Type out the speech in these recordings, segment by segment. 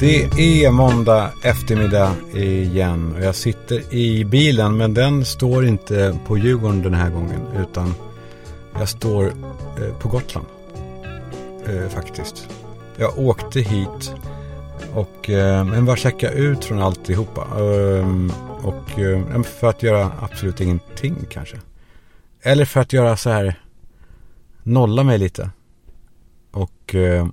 Det är måndag eftermiddag igen och jag sitter i bilen men den står inte på Djurgården den här gången utan jag står eh, på Gotland eh, faktiskt. Jag åkte hit och eh, men bara checka ut från alltihopa. Och för att göra absolut ingenting kanske. Eller för att göra så här nolla mig lite. Och eh,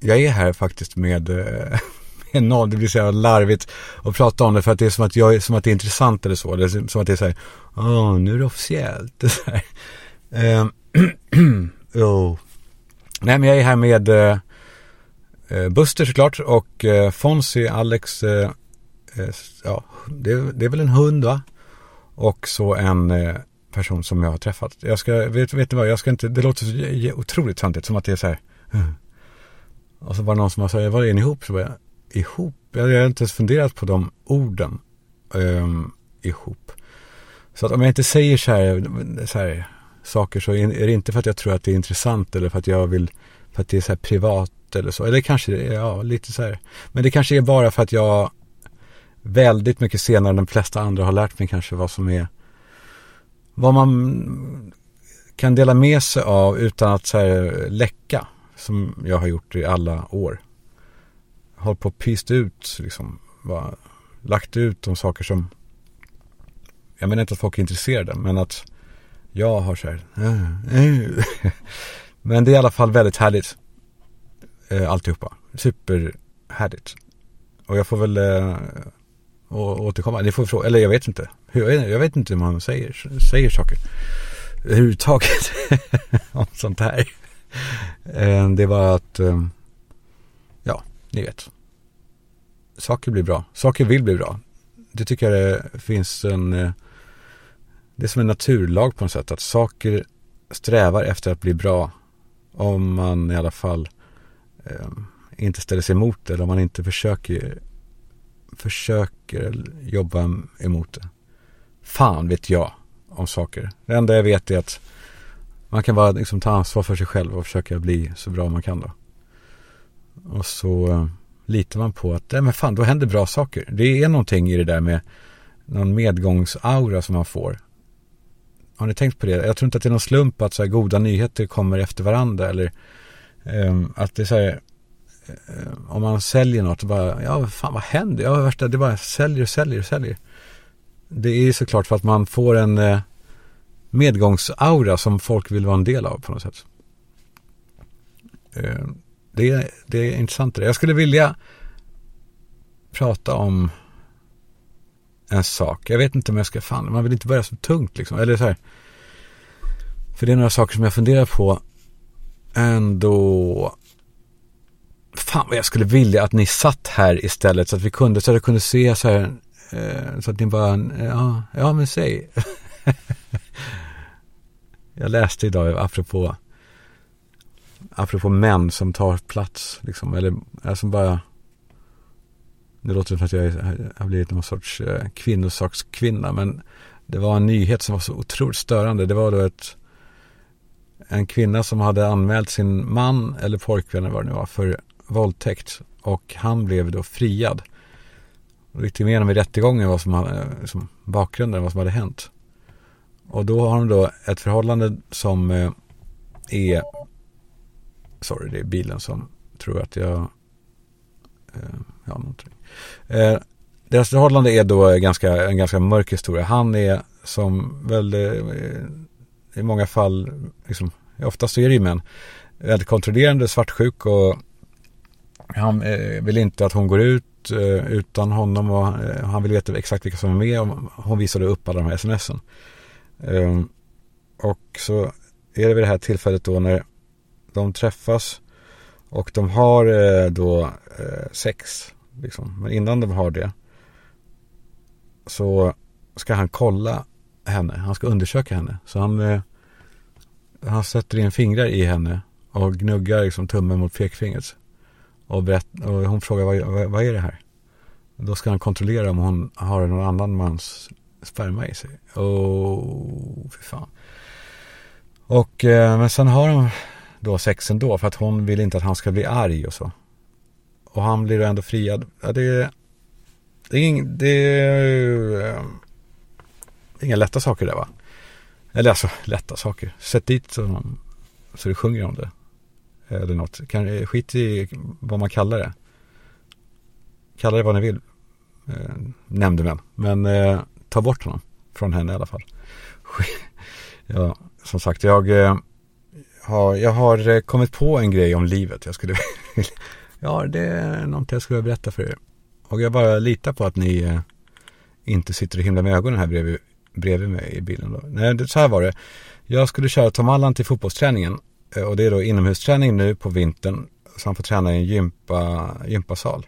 jag är här faktiskt med, eh, med noll. Det blir så larvigt att prata om det för att det är som att, jag, som att det är intressant eller så. Det är som att det är så här, åh, nu är det officiellt. Det är så här. Ehm, oh. Nej, men jag är här med eh, eh, Buster såklart och eh, Fonzie, Alex, eh, eh, ja, det, det, är väl en hund va? Och så en eh, person som jag har träffat. Jag ska, vet, vet du vad, jag ska inte, det låter så otroligt töntigt som att det är så här, och så var det någon som sa, vad är ni ihop? Så var jag, ihop? Jag har inte ens funderat på de orden. Um, ihop. Så att om jag inte säger så här, så här, saker så är det inte för att jag tror att det är intressant eller för att jag vill, för att det är så här privat eller så. Eller kanske, ja, lite så här. Men det kanske är bara för att jag väldigt mycket senare än de flesta andra har lärt mig kanske vad som är, vad man kan dela med sig av utan att så här läcka som jag har gjort i alla år. Håll på och pyst ut, liksom, bara, lagt ut de saker som, jag menar inte att folk är intresserade, men att jag har så här, men det är i alla fall väldigt härligt. Eh, alltihopa. Superhärligt. Och jag får väl eh, och återkomma. Ni får fråga, eller jag vet inte. Jag vet inte hur man säger, säger saker. Överhuvudtaget om sånt här. Eh, det var att, ehm, ja, ni vet. Saker blir bra. Saker vill bli bra. Det tycker jag det finns en, eh, det är som en naturlag på något sätt. Att saker strävar efter att bli bra. Om man i alla fall ehm, inte ställer sig emot det. Eller om man inte försöker, försöker jobba emot det. Fan vet jag om saker. Det enda jag vet är att man kan bara liksom ta ansvar för sig själv och försöka bli så bra man kan då. Och så eh, litar man på att, nej men fan, då händer bra saker. Det är någonting i det där med någon medgångsaura som man får. Har ni tänkt på det? Jag tror inte att det är någon slump att så här goda nyheter kommer efter varandra eller um, att det är så här, Eh, om man säljer något, bara, ja fan vad händer? Ja, värsta, det bara säljer och säljer och säljer. Det är såklart för att man får en eh, medgångsaura som folk vill vara en del av på något sätt. Eh, det är, det är intressant. Jag skulle vilja prata om en sak. Jag vet inte om jag ska, fan, man vill inte börja så tungt liksom. Eller så här. För det är några saker som jag funderar på ändå. Fan vad jag skulle vilja att ni satt här istället så att vi kunde, så att jag kunde se så här. Eh, så att ni bara, eh, ja, ja men säg. Jag läste idag, apropå, apropå män som tar plats, liksom, eller som bara det låter som att jag har blivit någon sorts eh, kvinnosakskvinna, men det var en nyhet som var så otroligt störande. Det var då ett, en kvinna som hade anmält sin man eller pojkvän eller vad det nu var för våldtäkt och han blev då friad. Och gick igenom i rättegången vad som hade, eh, bakgrunden, vad som hade hänt. Och då har de då ett förhållande som eh, är, sorry det är bilen som tror att jag, eh, ja någonting. Deras förhållande är då ganska, en ganska mörk historia. Han är som väl i många fall, liksom, oftast så är det ju män, väldigt kontrollerande, svartsjuk och han eh, vill inte att hon går ut eh, utan honom och eh, han vill veta exakt vilka som är med och hon visade upp alla de här smsen. Ehm, och så är det vid det här tillfället då när de träffas och de har eh, då eh, sex. Liksom. Men innan de har det så ska han kolla henne. Han ska undersöka henne. Så han, eh, han sätter in fingrar i henne och gnuggar liksom tummen mot pekfingret. Och, berätt, och hon frågar vad, vad, vad, är det här? Då ska han kontrollera om hon har någon annan mans sperma i sig. Åh, oh, fy fan. Och, eh, men sen har de då sex ändå för att hon vill inte att han ska bli arg och så. Och han blir då ändå friad. Ja, det, det är, ing, eh, det är inga lätta saker där va? Eller alltså lätta saker. Sätt dit så, så du sjunger om det. Eller något. Kan, skit i vad man kallar det. Kalla det vad ni vill. Eh, nämndemän. Men eh, ta bort honom. Från henne i alla fall. ja, som sagt, jag eh, har, jag har eh, kommit på en grej om livet. Jag skulle Ja, det är någonting jag skulle berätta för er. Och jag bara litar på att ni eh, inte sitter och himlar med ögonen här bredvid, bredvid mig i bilen. Då. Nej, det, så här var det. Jag skulle köra Tom Allan till fotbollsträningen. Eh, och det är då inomhusträning nu på vintern. Så han får träna i en gympa, gympasal.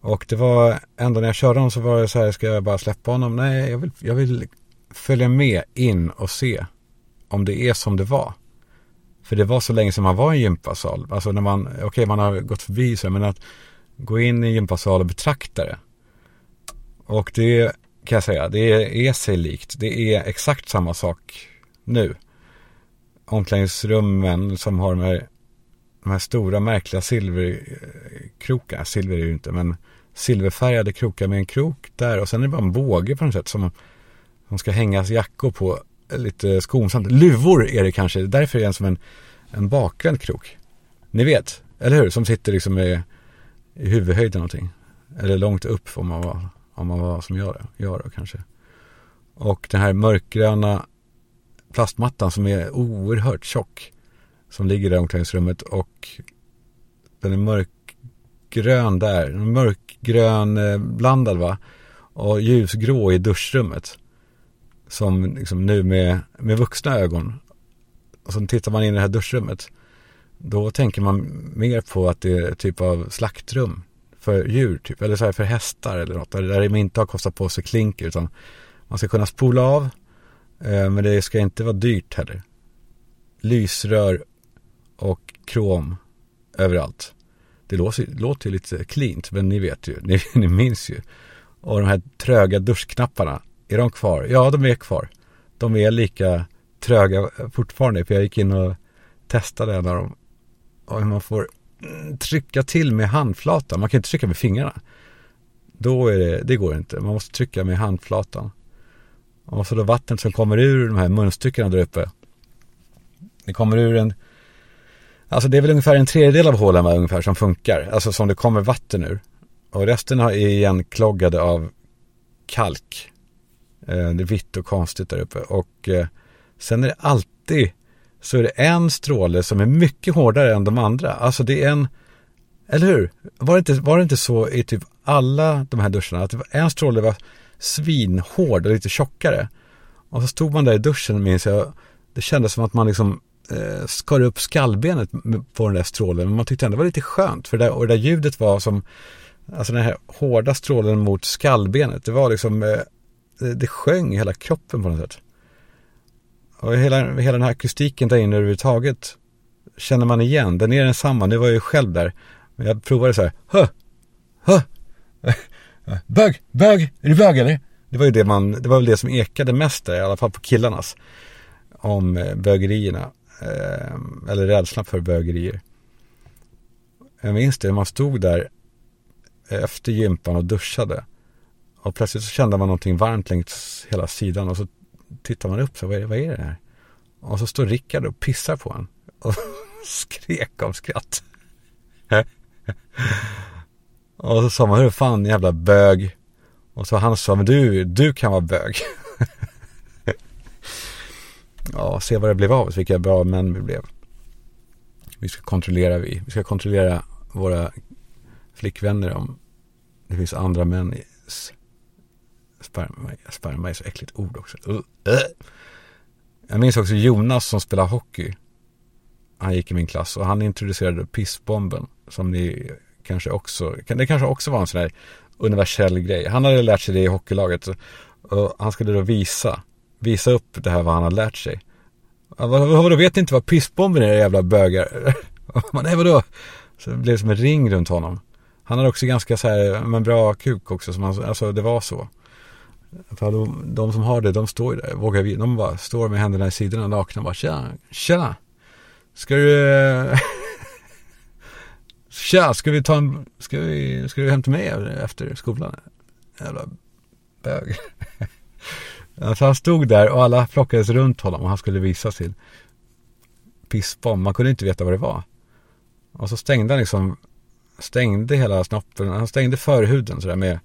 Och det var ändå när jag körde honom så var det så här, ska jag bara släppa honom? Nej, jag vill, jag vill följa med in och se om det är som det var. För det var så länge sedan man var i en gympasal. Alltså när man, okej okay, man har gått förbi så, men att gå in i en gympasal och betrakta det. Och det kan jag säga, det är sig likt. Det är exakt samma sak nu. Omklädningsrummen som har de här, de här stora märkliga silverkrokarna, silver är det ju inte, men silverfärgade krokar med en krok där och sen är det bara en båge på något sätt som, som ska hängas jackor på lite skonsamt. Luvor är det kanske, därför är det som en, en bakvänd krok. Ni vet, eller hur? Som sitter liksom i, i huvudhöjden någonting. Eller långt upp om man var, om man var som jag, jag då kanske. Och den här mörkgröna plastmattan som är oerhört tjock. Som ligger där i omklädningsrummet och den är mörkgrön där. Mörkgrön eh, blandad va. Och ljusgrå i duschrummet som liksom nu med, med vuxna ögon. Och så tittar man in i det här duschrummet. Då tänker man mer på att det är typ av slaktrum för djur typ. Eller så här för hästar eller något. Där de inte har kostat på sig klinker utan man ska kunna spola av. Eh, men det ska inte vara dyrt heller. Lysrör och krom överallt. Det låter, låter ju lite cleant men ni vet ju, ni, ni minns ju. Och de här tröga duschknapparna är de kvar? Ja, de är kvar. De är lika tröga eh, fortfarande. För jag gick in och testade en av dem. Och hur man får mm, trycka till med handflatan. Man kan inte trycka med fingrarna. Då är det, det går inte. Man måste trycka med handflatan. Och så då vattnet som kommer ur de här munstyckena där uppe. Det kommer ur en, alltså det är väl ungefär en tredjedel av hålen ungefär som funkar. Alltså som det kommer vatten ur. Och resten är igenkloggade av kalk. Eh, det är vitt och konstigt där uppe. Och eh, sen är det alltid så är det en stråle som är mycket hårdare än de andra. Alltså det är en, eller hur? Var det inte, var det inte så i typ alla de här duscharna att det var en stråle var svinhård och lite tjockare. Och så stod man där i duschen minns jag. Det kändes som att man liksom eh, skar upp skallbenet på den där strålen. Men man tyckte ändå det var lite skönt. För det, och det där ljudet var som, alltså den här hårda strålen mot skallbenet. Det var liksom eh, det, det sjöng i hela kroppen på något sätt. Och hela, hela den här akustiken där inne överhuvudtaget känner man igen. Den är densamma. Nu var jag ju själv där. Men jag provade så här. Hö! Hö! Bög! Bög! Är du bög eller? Det var ju det man, det var väl det som ekade mest där, i alla fall på killarnas. Om eh, bögerierna. Eh, eller rädslan för bögerier. Jag minns det, man stod där eh, efter gympan och duschade. Och plötsligt så kände man någonting varmt längs hela sidan och så tittar man upp så vad är, vad är det här? Och så står Rickard och pissar på en och skrek av skratt och så sa man, hur fan jävla bög. Och så han sa, men du, du kan vara bög. ja, se vad det blev av oss, vilka bra män vi blev. Vi ska kontrollera, vi, vi ska kontrollera våra flickvänner om det finns andra män i Sperma, sperma är så äckligt ord också. Jag minns också Jonas som spelar hockey. Han gick i min klass och han introducerade pissbomben. Som ni kanske också, det kanske också var en sån här universell grej. Han hade lärt sig det i hockeylaget. Och han skulle då visa, visa upp det här vad han hade lärt sig. Vadå, vet ni inte vad pissbomben är jävla bögar? Nej vadå? Så det blev som en ring runt honom. Han hade också ganska så här, men bra kuk också. Som han, alltså det var så. För de, de som har det, de står ju där, vågar vi, de bara står med händerna i sidorna nakna och bara tjena, tjena. ska du, eh, tja, ska vi ta en, ska vi, ska du hem till mig efter skolan? Jävla bög. alltså han stod där och alla plockades runt honom och han skulle visa sin pissbomb. Man kunde inte veta vad det var. Och så stängde han liksom, stängde hela snoppen, han stängde förhuden sådär med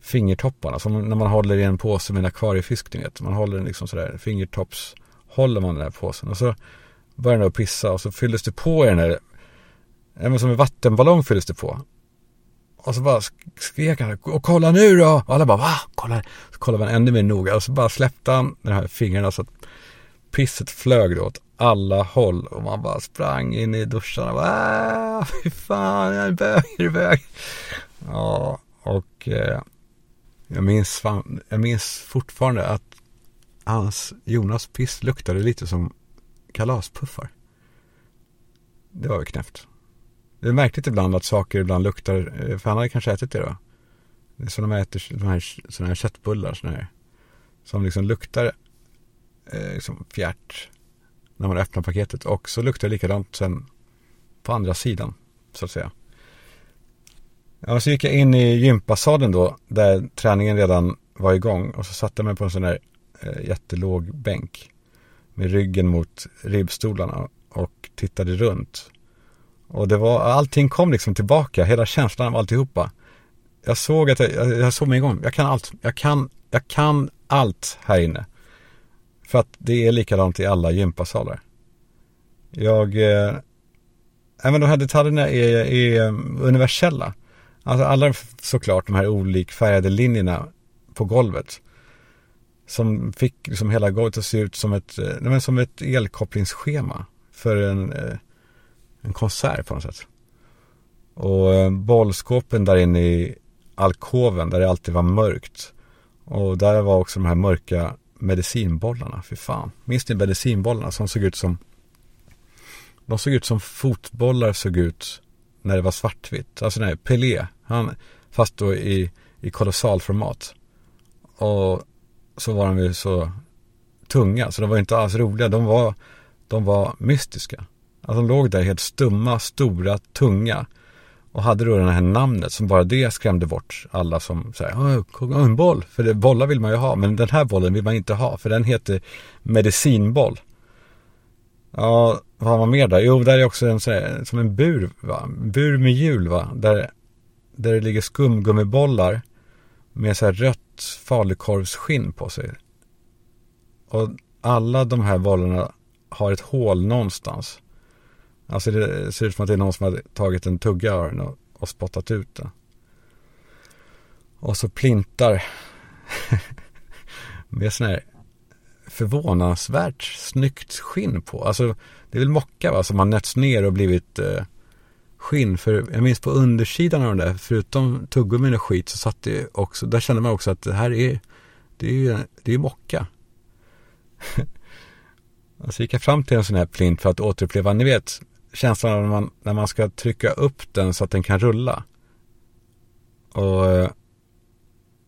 fingertopparna. Som när man håller i en påse med en akvariefisk, ni vet. Man håller den liksom sådär, fingertopps, håller man den här påsen. Och så började den att pissa och så fylldes det på i den där, även som en vattenballong fylldes det på. Och så bara skrek han, och kolla nu då! Och alla bara, va? Kolla! Så kollade man ännu mer noga och så bara släppte han de här fingrarna så att pisset flög då åt alla håll och man bara sprang in i duschen och bara, äh, fy fan, jag är bög, jag är bög. Ja, och eh, jag minns, jag minns fortfarande att hans Jonas piss luktade lite som kalaspuffar. Det var ju knäppt. Det är märkligt ibland att saker ibland luktar, eh, för han hade kanske ätit det då. Det är som när man äter sådana här, såna här köttbullar, såna här, som liksom luktar eh, liksom fjärt när man öppnar paketet. Och så luktar det likadant sen på andra sidan, så att säga. Ja, så gick jag in i gympasalen då, där träningen redan var igång. Och så satte jag mig på en sån där eh, jättelåg bänk. Med ryggen mot ribbstolarna och tittade runt. Och det var, allting kom liksom tillbaka, hela känslan av alltihopa. Jag såg att jag, jag, jag såg mig igång, jag kan allt, jag kan, jag kan allt här inne. För att det är likadant i alla gympasalar. Jag, eh, även de här detaljerna är, är eh, universella. Alltså alla såklart de här olikfärgade linjerna på golvet. Som fick liksom hela golvet att se ut som ett, eh, nej, som ett elkopplingsschema för en, eh, en konsert på något sätt. Och eh, bollskåpen där inne i alkoven där det alltid var mörkt. Och där var också de här mörka medicinbollarna, fy fan. Minns ni medicinbollarna som såg ut som De såg ut som fotbollar såg ut när det var svartvitt. Alltså nej, Pelé, han, fast då i, i kolossalformat. Och så var de ju så tunga, så de var inte alls roliga. De var, de var mystiska. Alltså de låg där helt stumma, stora, tunga. Och hade då det här namnet som bara det skrämde bort alla som säger en boll. För det, bollar vill man ju ha, men den här bollen vill man inte ha. För den heter medicinboll. Ja, vad har man mer där? Jo, där är också en här, som en bur, va? Bur med hjul, va? Där, där det ligger skumgummibollar med så här rött falukorvsskinn på sig. Och alla de här bollarna har ett hål någonstans. Alltså det ser ut som att det är någon som har tagit en tugga av den och, och spottat ut den. Och så plintar med sån här förvånansvärt snyggt skinn på. Alltså det är väl mocka va, som har nötts ner och blivit eh, skinn. För jag minns på undersidan av den där, förutom tuggummin och skit, så satt det också, där kände man också att det här är, det är ju, det är mocka. och så gick jag fram till en sån här plint för att återuppleva, ni vet, känslan av när man, när man ska trycka upp den så att den kan rulla. Och eh,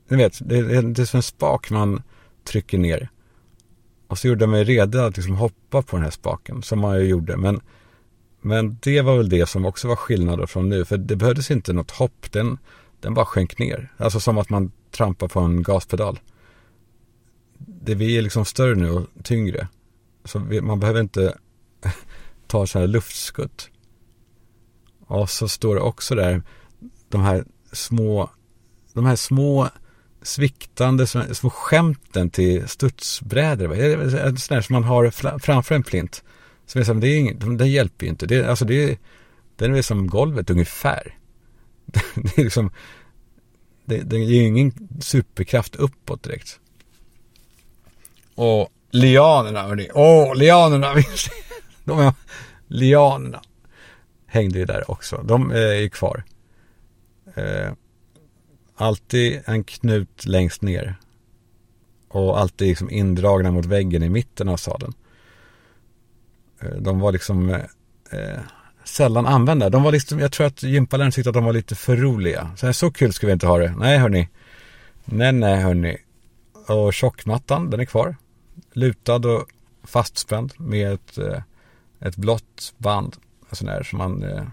ni vet, det, det, det är som en spak man trycker ner. Och så gjorde jag mig redo att liksom hoppa på den här spaken, som man ju gjorde. Men, men det var väl det som också var skillnaden från nu. För det behövdes inte något hopp, den, den bara sjönk ner. Alltså som att man trampar på en gaspedal. Det, vi är liksom större nu och tyngre. Så vi, man behöver inte tar så här luftskutt. Och så står det också där, de här små, de här små sviktande små skämten till studsbrädor. Sån där som man har framför en plint. Så det är ingen, den hjälper ju inte. Det, alltså det, den är som golvet ungefär. det är liksom, det, det ger ju ingen superkraft uppåt direkt. Och lianerna, hörni. Åh, lianerna. De här lianerna hängde ju där också. De eh, är ju kvar. Eh, alltid en knut längst ner. Och alltid liksom indragna mot väggen i mitten av sadeln. Eh, de var liksom eh, eh, sällan använda. De var liksom, jag tror att gympaläraren tyckte att de var lite för roliga. Så, här, så kul ska vi inte ha det. Nej hörni. Nej nej hörni. Och tjockmattan, den är kvar. Lutad och fastspänd med ett, eh, ett blått band. Sån där som man eh,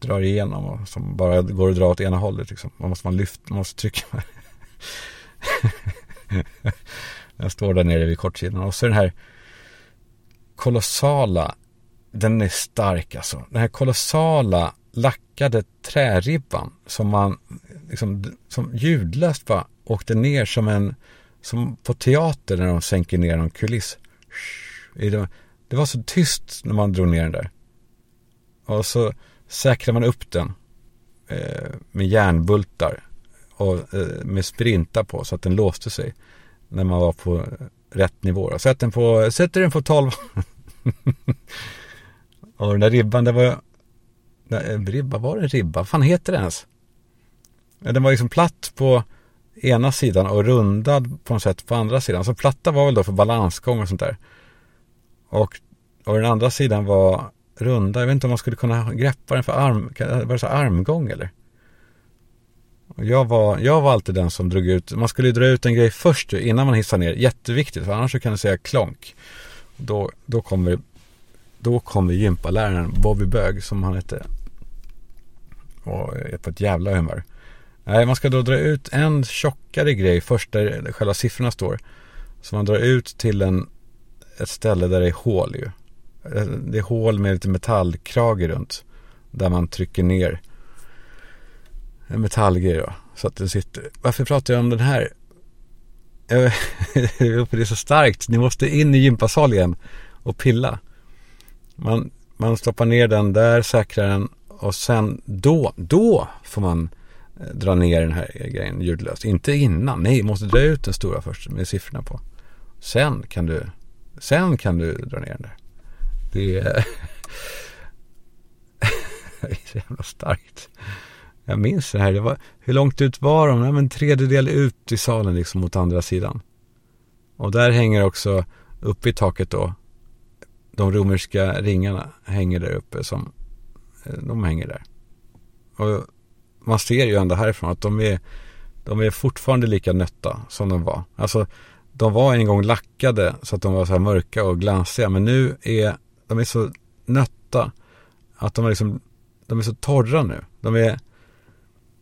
drar igenom och som bara går att dra åt ena hållet. Liksom. Man måste man lyfta, man måste trycka. jag står där nere vid kortsidan. Och så den här kolossala, den är stark alltså. Den här kolossala lackade träribban som man liksom, som ljudlöst bara åkte ner som en, som på teater när de sänker ner en kuliss. Det var så tyst när man drog ner den där. Och så säkrade man upp den eh, med järnbultar och eh, med sprinta på så att den låste sig när man var på rätt nivå. Sätt den på, sätter den på 12. och den där ribban, det var nej, ribba, var det ribba? Vad fan heter det ens? Den var liksom platt på ena sidan och rundad på något sätt på andra sidan. Så platta var väl då för balansgång och sånt där. Och, och den andra sidan var runda. Jag vet inte om man skulle kunna greppa den för arm, var det så armgång eller? Jag var, jag var alltid den som drog ut, man skulle ju dra ut en grej först innan man hissar ner. Jätteviktigt, för annars så kan du säga klonk. Då, då kommer, då kommer gympaläraren Bobby Bög som han hette. Och är på ett jävla humör. Nej, man ska då dra ut en tjockare grej först där själva siffrorna står. Så man drar ut till en, ett ställe där det är hål ju. Eh, det är hål med lite metallkrage runt. Där man trycker ner en metallgrej då. Så att den sitter. Varför pratar jag om den här? det är så starkt. Ni måste in i gympasal igen och pilla. Man, man stoppar ner den där, säkrar den och sen då, då får man eh, dra ner den här grejen ljudlöst. Inte innan. Nej, måste dra ut den stora först med siffrorna på. Sen kan du, sen kan du dra ner den där. Det är, det är så jävla starkt. Jag minns det här. Det var, hur långt ut var de? Nej, en tredjedel ut i salen liksom mot andra sidan. Och där hänger också uppe i taket då. De romerska ringarna hänger där uppe som eh, de hänger där. Och man ser ju ändå härifrån att de är, de är fortfarande lika nötta som de var. Alltså de var en gång lackade så att de var så här mörka och glansiga. Men nu är de är så nötta att de är liksom, de är så torra nu. De är,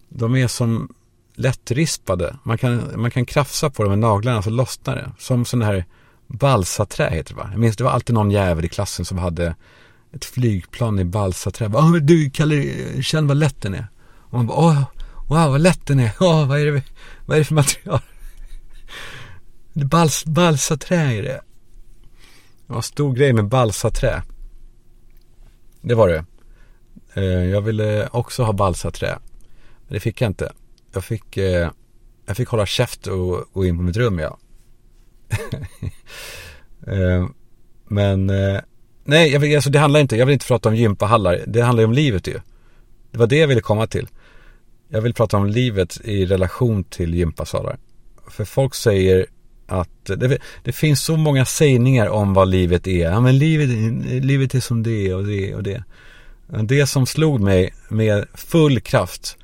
de är som lättrispade. Man kan, man kan krafsa på dem med naglarna så lossnar det. Som sån här balsaträ heter det va? Jag minns det var alltid någon jävel i klassen som hade ett flygplan i balsaträ. Bara, Åh, du Kalle, känn vad lätt den är. Och man bara, åh, wow vad lätt den är. Åh, vad är det, vad är det för material? Bals, balsaträ är det. Det var en stor grej med balsaträ. Det var det. Eh, jag ville också ha balsaträ. Men det fick jag inte. Jag fick, eh, jag fick hålla käft och gå in på mitt rum ja. Eh, men nej, jag vill, alltså det handlar inte, jag vill inte prata om gympahallar. Det handlar ju om livet ju. Det var det jag ville komma till. Jag vill prata om livet i relation till gympasalar. För folk säger att det, det, finns så många sägningar om vad livet är. Ja men livet, livet är som det och det och det. Det som slog mig med full kraft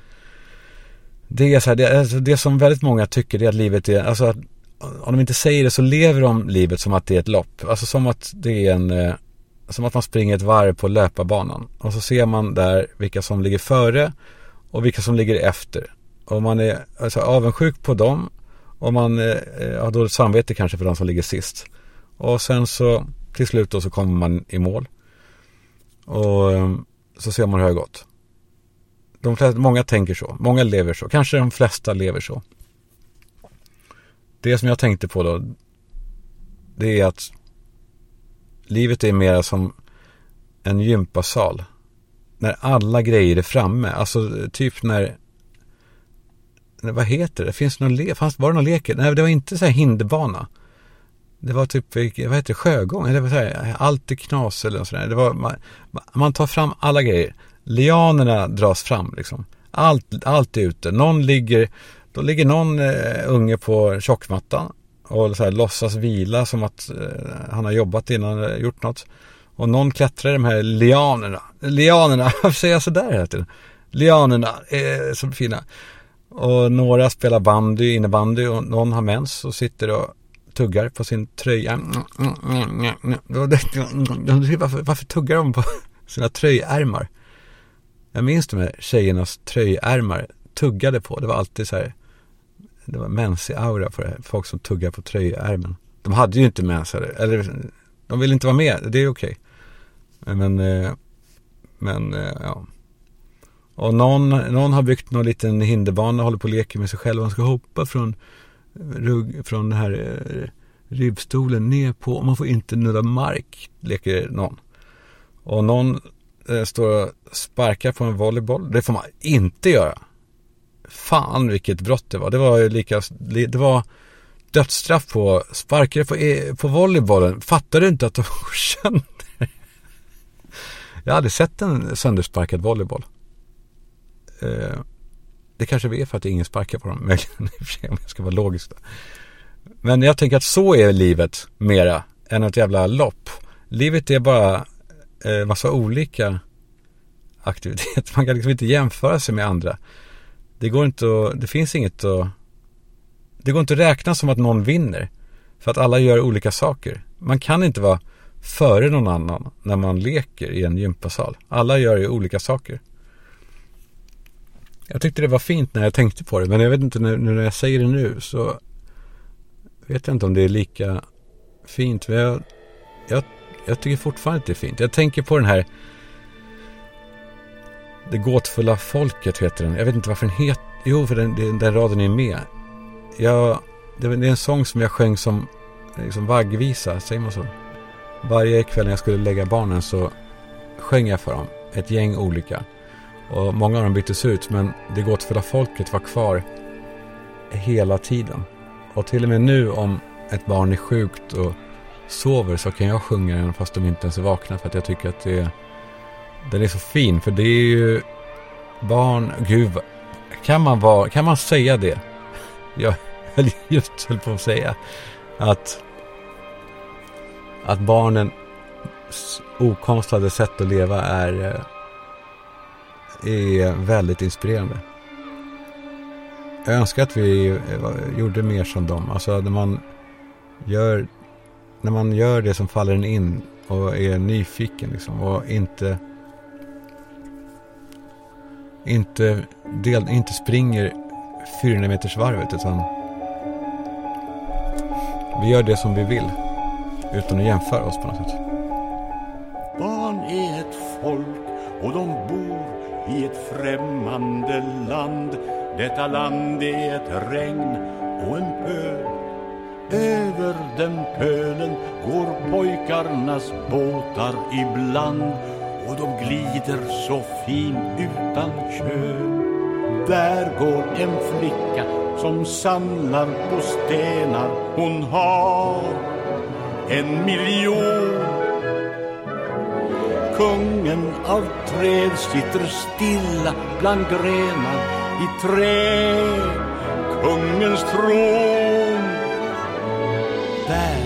det är så här, det, alltså det som väldigt många tycker är att livet är, alltså att om de inte säger det så lever de livet som att det är ett lopp. Alltså som att det är en, eh, som att man springer ett varv på löparbanan. Och så ser man där vilka som ligger före och vilka som ligger efter. Och man är alltså, avundsjuk på dem och man eh, eh har dåligt samvete kanske för de som ligger sist. Och sen så till slut då så kommer man i mål. Och eh, så ser man hur det har gått. De flesta, många tänker så. Många lever så. Kanske de flesta lever så. Det som jag tänkte på då. Det är att livet är mer som en gympasal. När alla grejer är framme. Alltså typ när vad heter det? Finns det någon lek? Fanns, var det någon lek? Nej, det var inte så här hinderbana. Det var typ, vad heter det, sjögång? Eller vad allt är knas eller sådär. Det var, man, man tar fram alla grejer lianerna dras fram liksom. Allt, allt är ute. Någon ligger, då ligger någon eh, unge på tjockmattan och så här, låtsas vila som att eh, han har jobbat innan, gjort något. Och någon klättrar i de här lianerna. Lianerna, varför säger jag sådär hela tiden? Lianerna eh, är så fina. Och några spelar bandy, innebandy och någon har mens och sitter och tuggar på sin tröja. Mm, mm, mm, varför, varför tuggar de på sina tröjärmar? Jag minns de här tjejernas tröjärmar tuggade på. Det var alltid så här. Det var mensig aura på det här. Folk som tuggar på tröjärmen. De hade ju inte mens eller, eller de ville inte vara med. Det är okej. Men, eh, men eh, ja. Och någon, någon har byggt någon liten hinderbana och håller på och leker med sig själv. Han ska hoppa från, rugg, från den här eh, ribbstolen ner på. Och man får inte nudda mark, leker någon. Och någon eh, står och sparkar på en volleyboll. Det får man inte göra. Fan vilket brott det var. Det var lika, det var dödsstraff på sparkar på, eh, på volleybollen. Fattar du inte att de kände? Jag Jag hade sett en söndersparkad volleyboll. Eh, det kanske vi är för att ingen sparkar på dem, möjligen i och för sig om jag ska vara logisk då. Men jag tänker att så är livet mera än ett jävla lopp. Livet är bara eh, massa olika aktiviteter. Man kan liksom inte jämföra sig med andra. Det går inte att, det finns inget att, det går inte att räkna som att någon vinner. För att alla gör olika saker. Man kan inte vara före någon annan när man leker i en gympasal. Alla gör ju olika saker. Jag tyckte det var fint när jag tänkte på det, men jag vet inte när, när jag säger det nu så vet jag inte om det är lika fint. Men jag, jag, jag tycker fortfarande att det är fint. Jag tänker på den här Det gåtfulla folket heter den. Jag vet inte varför den heter Jo, för den, den, den raden är med. Jag, det, är en sång som jag sjöng som liksom vaggvisa, säger man så? Varje kväll när jag skulle lägga barnen så sjöng jag för dem. Ett gäng olika. Och många av dem byttes ut men det gåtfulla folket var kvar hela tiden. Och till och med nu om ett barn är sjukt och sover så kan jag sjunga den fast de inte ens är vakna för att jag tycker att det är, den är så fin. För det är ju barn, gud, kan man, vara, kan man säga det? Jag höll just höll på att säga att, att barnens okonstlade sätt att leva är eh, är väldigt inspirerande. Jag önskar att vi eh, gjorde mer som dem. Alltså när man gör, när man gör det som faller en in och är nyfiken liksom och inte inte, del, inte springer 400 meters varvet utan vi gör det som vi vill utan att jämföra oss på något sätt. Barn är ett folk och de bor i ett främmande land. Detta land är ett regn och en pöl. Över den pölen går pojkarnas båtar ibland och de glider så fin utan köl. Där går en flicka som samlar på stenar. Hon har en miljon Kungen av träd sitter stilla bland grenar i trä. Kungens tron. Där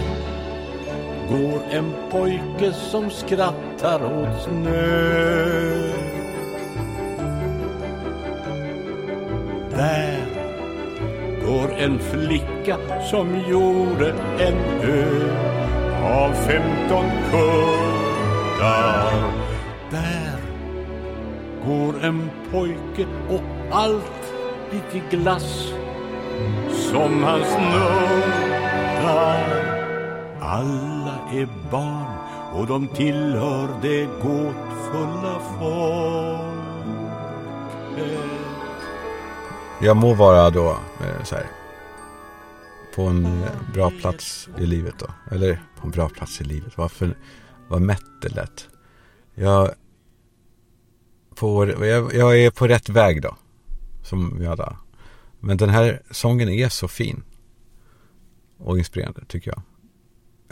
går en pojke som skrattar åt snö. Där går en flicka som gjorde en ö av femton kull där, där går en pojke och allt lite glass som han nördar Alla är barn och de tillhör det gåtfulla folket. Jag må vara då eh, så här, på en eh, bra plats i livet då. Eller på en bra plats i livet. Varför? Vad mätt det lät. Jag, på, jag, jag är på rätt väg då. Som vi alla. Men den här sången är så fin. Och inspirerande tycker jag.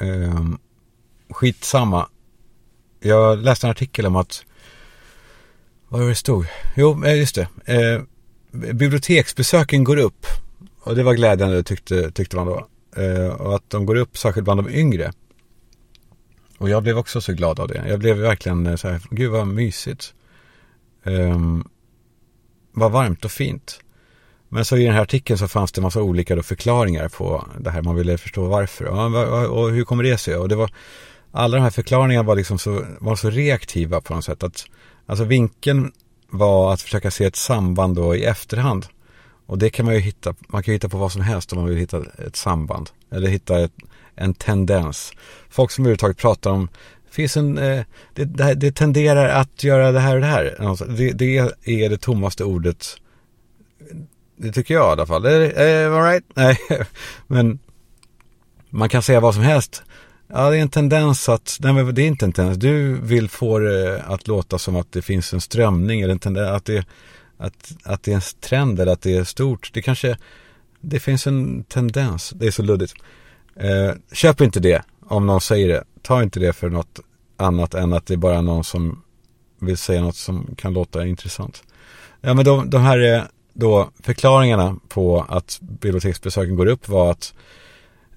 Ehm, skitsamma. Jag läste en artikel om att vad var det stod? Jo, eh, just det. Ehm, biblioteksbesöken går upp. Och det var glädjande tyckte, tyckte man då. Ehm, och att de går upp särskilt bland de yngre. Och jag blev också så glad av det. Jag blev verkligen eh, så här, gud vad mysigt. Um, vad varmt och fint. Men så i den här artikeln så fanns det en massa olika då förklaringar på det här. Man ville förstå varför. Och, och hur kommer det sig? Och det var, alla de här förklaringarna var liksom så, var så reaktiva på något sätt. Att, alltså vinkeln var att försöka se ett samband då i efterhand. Och det kan man ju hitta, man kan ju hitta på vad som helst om man vill hitta ett samband. Eller hitta ett, en tendens. Folk som överhuvudtaget pratar om, finns en, eh, det, det, det, tenderar att göra det här och det här. Alltså, det, det är det tommaste ordet. Det tycker jag i alla fall. Är, eh, all right? Nej, men man kan säga vad som helst. Ja, det är en tendens att, nej men det är inte en tendens. Du vill få det att låta som att det finns en strömning eller en tendens, att det, att, att det är en trend eller att det är stort. Det kanske, det finns en tendens. Det är så luddigt. Eh, köp inte det om någon säger det. Ta inte det för något annat än att det är bara någon som vill säga något som kan låta intressant. Ja, men de, de här eh, då förklaringarna på att biblioteksbesöken går upp var att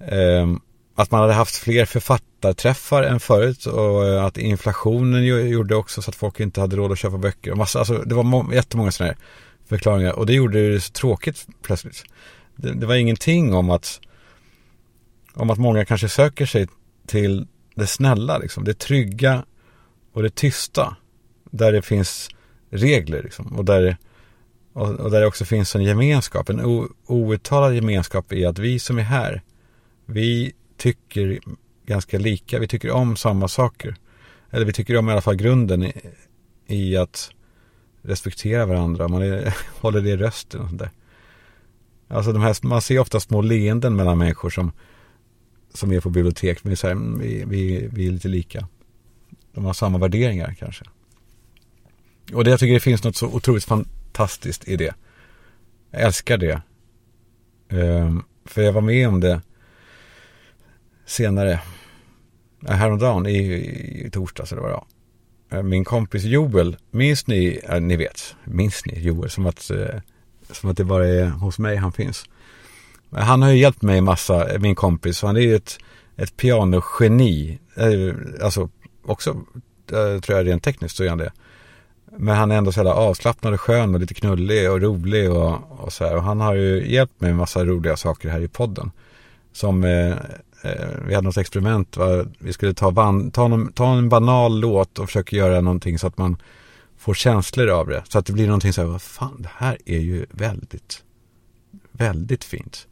eh, att man hade haft fler författarträffar än förut och eh, att inflationen gjorde också så att folk inte hade råd att köpa böcker. Och massa, alltså, det var jättemånga sådana här förklaringar och det gjorde det så tråkigt plötsligt. Det, det, var ingenting om att, om att många kanske söker sig till det snälla, liksom, det trygga och det tysta. Där det finns regler liksom, och, där, och, och där det också finns en gemenskap, en outtalad gemenskap i att vi som är här, vi tycker ganska lika. Vi tycker om samma saker. Eller vi tycker om i alla fall grunden i, i att respektera varandra. Man är, håller det i rösten och sånt Alltså de här, man ser ofta små leenden mellan människor som, som är på bibliotek. Men så här, mm, vi, vi, vi är lite lika. De har samma värderingar kanske. Och det jag tycker det finns något så otroligt fantastiskt i det. Jag älskar det. Um, för jag var med om det senare, häromdagen i, i torsdags eller vad det var. Eh, min kompis Joel, minns ni, äh, ni vet, minns ni Joel som att, äh, som att det bara är hos mig han finns. Han har ju hjälpt mig massa, min kompis, han är ju ett, ett pianogeni. Eh, alltså också, eh, tror jag rent tekniskt så är han det. Men han är ändå så jävla avslappnad och skön och lite knullig och rolig och, och så här. Och han har ju hjälpt mig med massa roliga saker här i podden. Som eh, Eh, vi hade något experiment. Va? Vi skulle ta, van, ta, någon, ta en banal låt och försöka göra någonting så att man får känslor av det. Så att det blir någonting så här, vad fan, det här är ju väldigt, väldigt fint.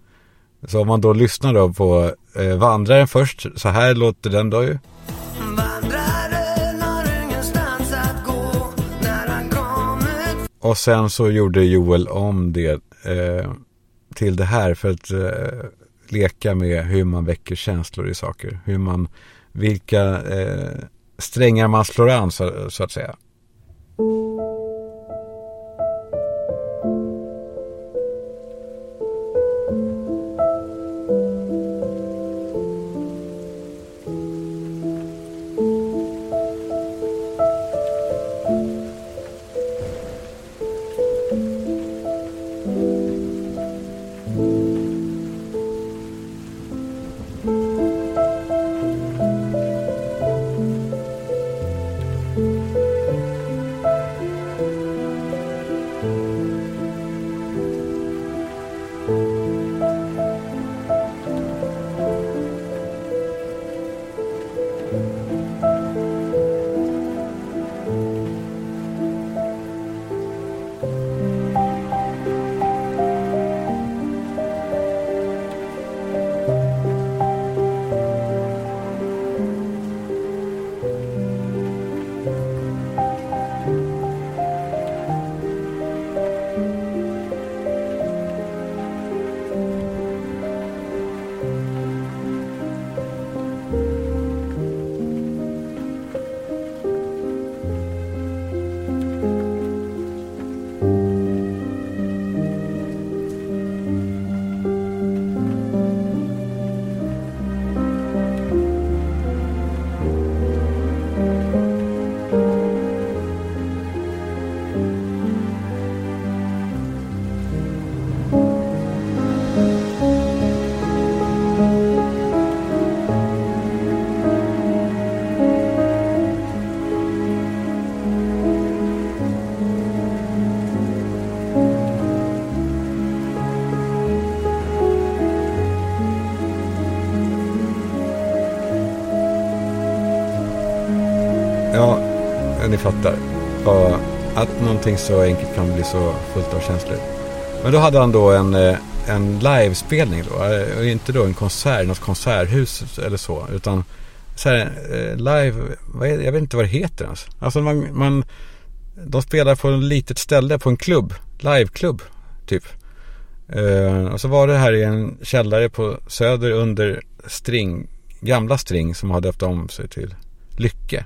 Så om man då lyssnar då på eh, Vandraren först, så här låter den då ju. Och sen så gjorde Joel om det eh, till det här för att eh, leka med hur man väcker känslor i saker. Hur man, vilka eh, strängar man slår an så, så att säga. Fattar. Och att någonting så enkelt kan bli så fullt av känslor. Men då hade han då en, eh, en livespelning då. Eh, och inte då en konsert, något konserthus eller så. Utan så här, eh, live, vad är, jag vet inte vad det heter ens. Alltså man, man, de spelar på ett litet ställe på en klubb. Liveklubb, typ. Uh, och så var det här i en källare på Söder under String, gamla String som hade döpt om sig till Lycke.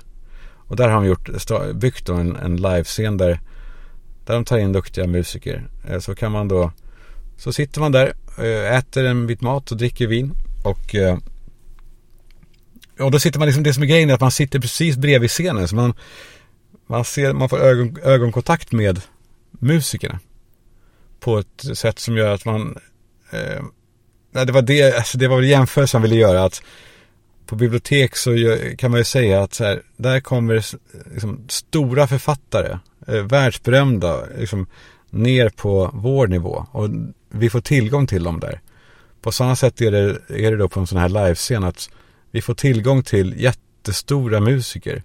Och där har de gjort, byggt då en, en livescen där, där de tar in duktiga musiker. Eh, så kan man då, så sitter man där, eh, äter en bit mat och dricker vin. Och, eh, och då sitter man liksom, det som är grejen är att man sitter precis bredvid scenen. Så man, man, ser, man får ögon, ögonkontakt med musikerna. På ett sätt som gör att man, eh, det var det, alltså det var väl jämförelsen han ville göra. att på bibliotek så kan man ju säga att så här, där kommer liksom, stora författare, eh, världsberömda, liksom, ner på vår nivå. Och vi får tillgång till dem där. På samma sätt är det, är det då på en sån här livescen att vi får tillgång till jättestora musiker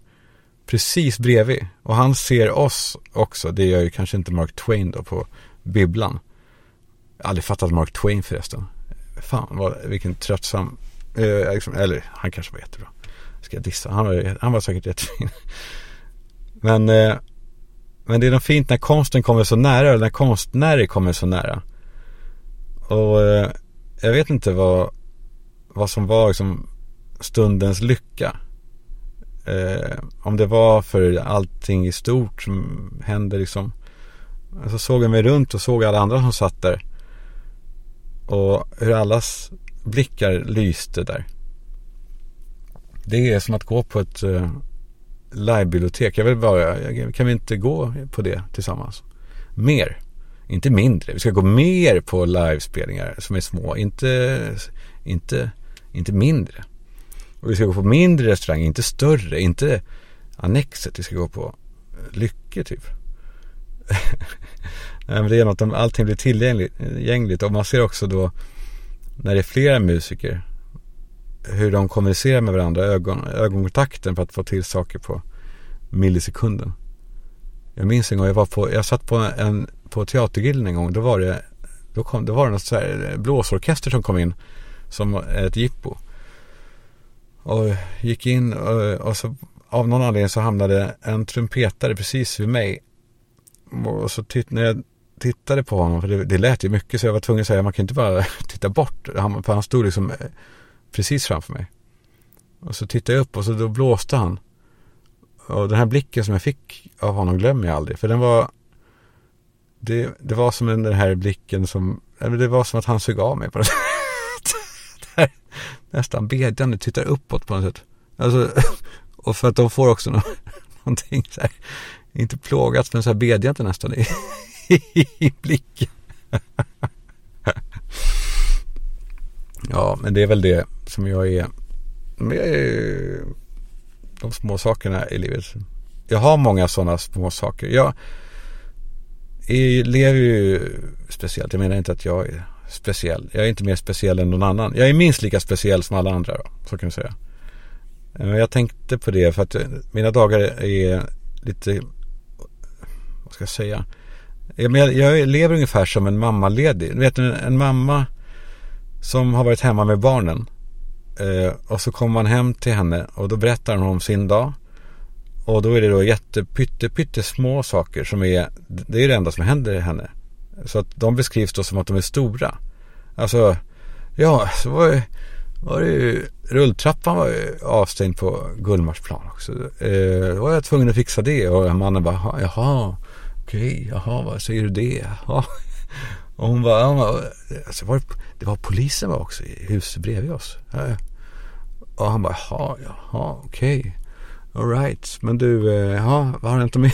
precis bredvid. Och han ser oss också. Det gör ju kanske inte Mark Twain då på bibblan. Jag har aldrig fattat Mark Twain förresten. Fan, vad, vilken tröttsam Eh, liksom, eller han kanske var jättebra. Ska jag dissa? Han var, han var säkert jättefin. Men, eh, men det är nog fint när konsten kommer så nära, eller när konstnärer kommer så nära. Och eh, jag vet inte vad, vad som var liksom stundens lycka. Eh, om det var för allting i stort som hände liksom. Så såg jag mig runt och såg alla andra som satt där. Och hur allas blickar lyste där. Det är som att gå på ett eh, livebibliotek. Jag vill bara, kan vi inte gå på det tillsammans? Mer, inte mindre. Vi ska gå mer på livespelningar som är små, inte, inte, inte mindre. Och vi ska gå på mindre restauranger, inte större, inte Annexet. Vi ska gå på eh, Lycke typ. Nej, men det är något om allting blir tillgängligt och man ser också då när det är flera musiker hur de kommunicerar med varandra, ögon, ögonkontakten för att få till saker på millisekunden. Jag minns en gång, jag var på, jag satt på en, på teatergillen en gång, då var det, då kom, då var det något så här blåsorkester som kom in som ett jippo. Och gick in och, och så av någon anledning så hamnade en trumpetare precis vid mig. Och så titt, när jag tittade på honom, för det, det lät ju mycket så jag var tvungen att säga, man kan inte bara titta bort. Han, för han stod liksom eh, precis framför mig. Och så tittade jag upp och så då blåste han. Och den här blicken som jag fick av honom glömmer jag aldrig. För den var, det, det var som den här blicken som, eller det var som att han sög av mig på något sätt. Nästan bedjande, tittar uppåt på något sätt. Alltså, och för att de får också någonting så här, inte plågat, men så här bedjande nästan i, i blicken. ja, men det är väl det som jag är. Men jag är de små sakerna i livet. Jag har många sådana små saker. Jag, lever ju speciellt. Jag menar inte att jag är speciell. Jag är inte mer speciell än någon annan. Jag är minst lika speciell som alla andra då, så kan jag säga. Eh, jag tänkte på det för att eh, mina dagar är lite, vad ska jag säga? Jag, jag lever ungefär som en mammaledig. Du vet en, en mamma som har varit hemma med barnen. Eh, och så kommer man hem till henne och då berättar hon om sin dag. Och då är det då jättepytte, saker som är, det är det enda som händer henne. Så att de beskrivs då som att de är stora. Alltså, ja, så var det, var det ju, rulltrappan var ju avstängd på Gullmarsplan också. Eh, då var jag tvungen att fixa det och mannen bara, jaha, okej, jaha, vad säger du det? Ja. Och hon bara, ja, alltså var det, det var polisen var också i huset bredvid oss. Och han bara, jaha, jaha, okej. Okay. Alright, men du, eh, jaha, vad har hänt mer?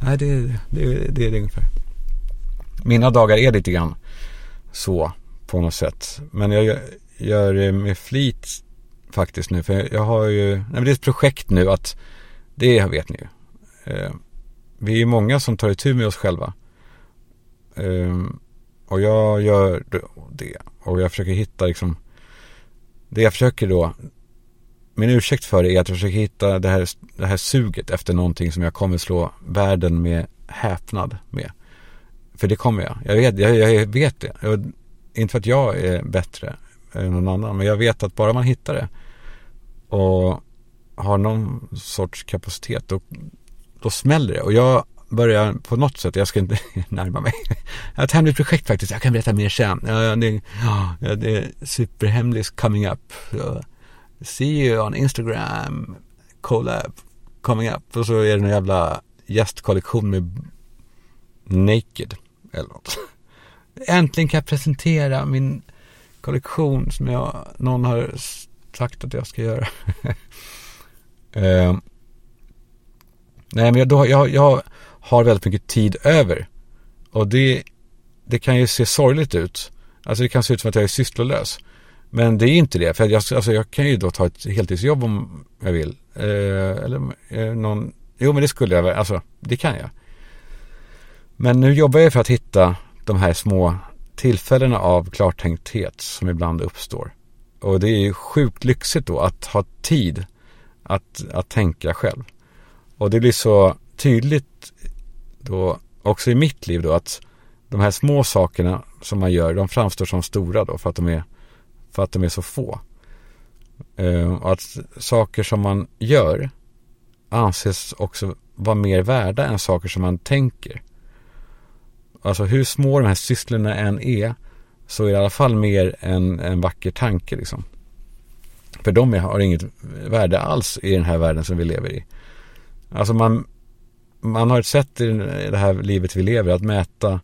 Nej, det, det, det är det ungefär. Mina dagar är lite grann så på något sätt. Men jag gör det eh, med flit faktiskt nu. För jag har ju, nej men det är ett projekt nu att, det vet ni ju. Eh, vi är ju många som tar itu med oss själva. Um, och jag gör det. Och jag försöker hitta liksom. Det jag försöker då. min ursäkt för det är att jag försöker hitta det här, det här suget efter någonting som jag kommer slå världen med häpnad med. För det kommer jag. Jag vet, jag, jag vet det. Jag, inte för att jag är bättre än någon annan, men jag vet att bara man hittar det och har någon sorts kapacitet, då, då smäller det. Och jag börjar på något sätt, jag ska inte närma mig. Jag har ett hemligt projekt faktiskt, jag kan berätta mer sen. Ja, det, ja, det är superhemligt coming up. See you on Instagram, collab coming up. Och så är det en jävla gästkollektion med Naked eller något. Äntligen kan jag presentera min kollektion som jag, någon har sagt att jag ska göra. Ehm, nej, men jag, då, jag, jag har väldigt mycket tid över. Och det, det kan ju se sorgligt ut. Alltså det kan se ut som att jag är sysslolös. Men det är inte det. För jag, alltså jag kan ju då ta ett heltidsjobb om jag vill. Eh, eller eh, någon, jo men det skulle jag väl, alltså det kan jag. Men nu jobbar jag för att hitta de här små tillfällena av klartänkthet som ibland uppstår. Och det är ju sjukt lyxigt då att ha tid att, att tänka själv. Och det blir så tydligt då också i mitt liv då att de här små sakerna som man gör, de framstår som stora då för att de är, för att de är så få. Eh, och att saker som man gör anses också vara mer värda än saker som man tänker. Alltså hur små de här sysslorna än är så är det i alla fall mer än en vacker tanke liksom. För de har inget värde alls i den här världen som vi lever i. Alltså man, man har ett sätt i det här livet vi lever att mäta